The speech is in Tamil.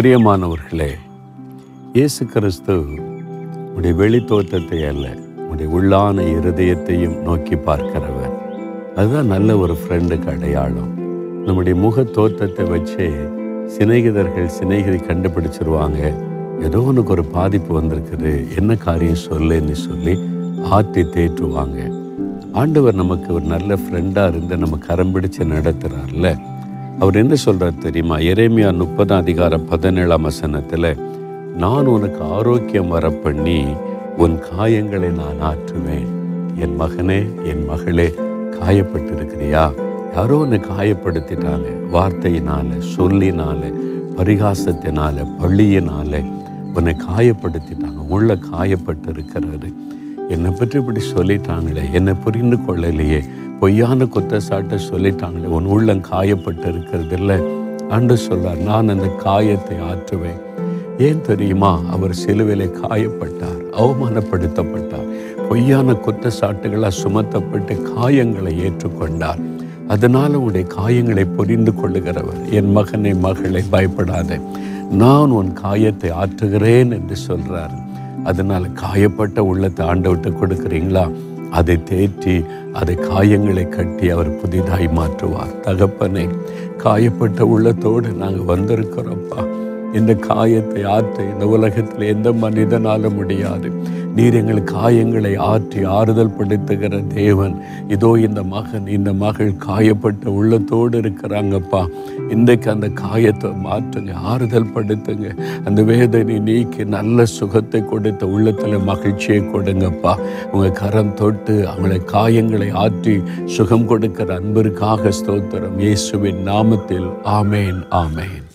பிரியமானவர்களே இயேசு கிறிஸ்து உடைய வெளி தோற்றத்தை அல்ல உடைய உள்ளான இருதயத்தையும் நோக்கி பார்க்கிறவர். அதுதான் நல்ல ஒரு ஃப்ரெண்டுக்கு அடையாளம். நம்முடைய முக தோற்றத்தை வச்சே சிநேகிதர்கள் சிநேகிதி கண்டுபிடிச்சிருவாங்க. ஏதோ உனக்கு ஒரு பாதிப்பு வந்திருக்குது என்ன காரியம் சொல்லுன்னு சொல்லி ஆற்றி தேற்றுவாங்க. ஆண்டவர் நமக்கு ஒரு நல்ல ஃப்ரெண்டாக இருந்து நம்ம கரம் பிடிச்சு நடத்துகிறார்ல அவர் என்ன சொல்றார் தெரியுமா? எரேமியா முப்பதாம் அதிகாரம் பதினேழாம் வசனத்தில் நான் உனக்கு ஆரோக்கியம் வர பண்ணி உன் காயங்களை நான் ஆற்றுவேன். என் மகனே என் மகளே காயப்பட்டிருக்கிறியா? யாரோ உன்னை காயப்படுத்திட்டாங்க. வார்த்தையினால சொல்லினால பரிகாசத்தினால பள்ளியினால உன்னை காயப்படுத்திட்டாங்க. உள்ள காயப்பட்டு இருக்கிறாரு என்னை பற்றி இப்படி சொல்லிட்டாங்களே. என்னை புரிந்து கொள்ளலையே. பொய்யான குற்றச்சாட்டை சொல்லிட்டாங்களே உன் உள்ளம் காயப்பட்டு இருக்கிறது இல்லை அன்று சொல்றார். நான் அந்த காயத்தை ஆற்றுவேன். ஏன் தெரியுமா? அவர் சிலுவிலே காயப்பட்டார் அவமானப்படுத்தப்பட்டார் பொய்யான குற்றச்சாட்டுகளால் சுமத்தப்பட்டு காயங்களை ஏற்றுக்கொண்டார். அதனால உடைய காயங்களை புரிந்து கொள்ளுகிறவர். என் மகனை மகளை பயப்படாதே. நான் உன் காயத்தை ஆற்றுகிறேன் என்று சொல்றார். அதனால் காயப்பட்ட உள்ளத்தை ஆண்டவிட்டு கொடுக்குறீங்களா? அதை தேற்றி அதை காயங்களை கட்டி அவர் புதிதாய் மாற்றுவார். தகப்பனை காயப்பட்ட உள்ளத்தோடு நாங்கள் வந்திருக்கிறோம்ப்பா. இந்த காயத்தை ஆற்ற இந்த உலகத்தில் எந்த மனிதனாலும் முடியாது. நீர் எங்கள் காயங்களை ஆற்றி ஆறுதல் படுத்துகிற தேவன். இதோ இந்த மகன் இந்த மகள் காயப்பட்ட உள்ளத்தோடு இருக்கிறாங்கப்பா. இன்றைக்கு அந்த காயத்தை மாற்றுங்க ஆறுதல் படுத்துங்க. அந்த வேதனை நீக்கி நல்ல சுகத்தை கொடுத்த உள்ளத்தில் மகிழ்ச்சியை கொடுங்கப்பா. உங்கள் கரம் தொட்டு அவங்களை காயங்களை ஆற்றி சுகம் கொடுக்கிற அன்பிற்காக ஸ்தோத்திரம். இயேசுவின் நாமத்தில் ஆமேன் ஆமேன்.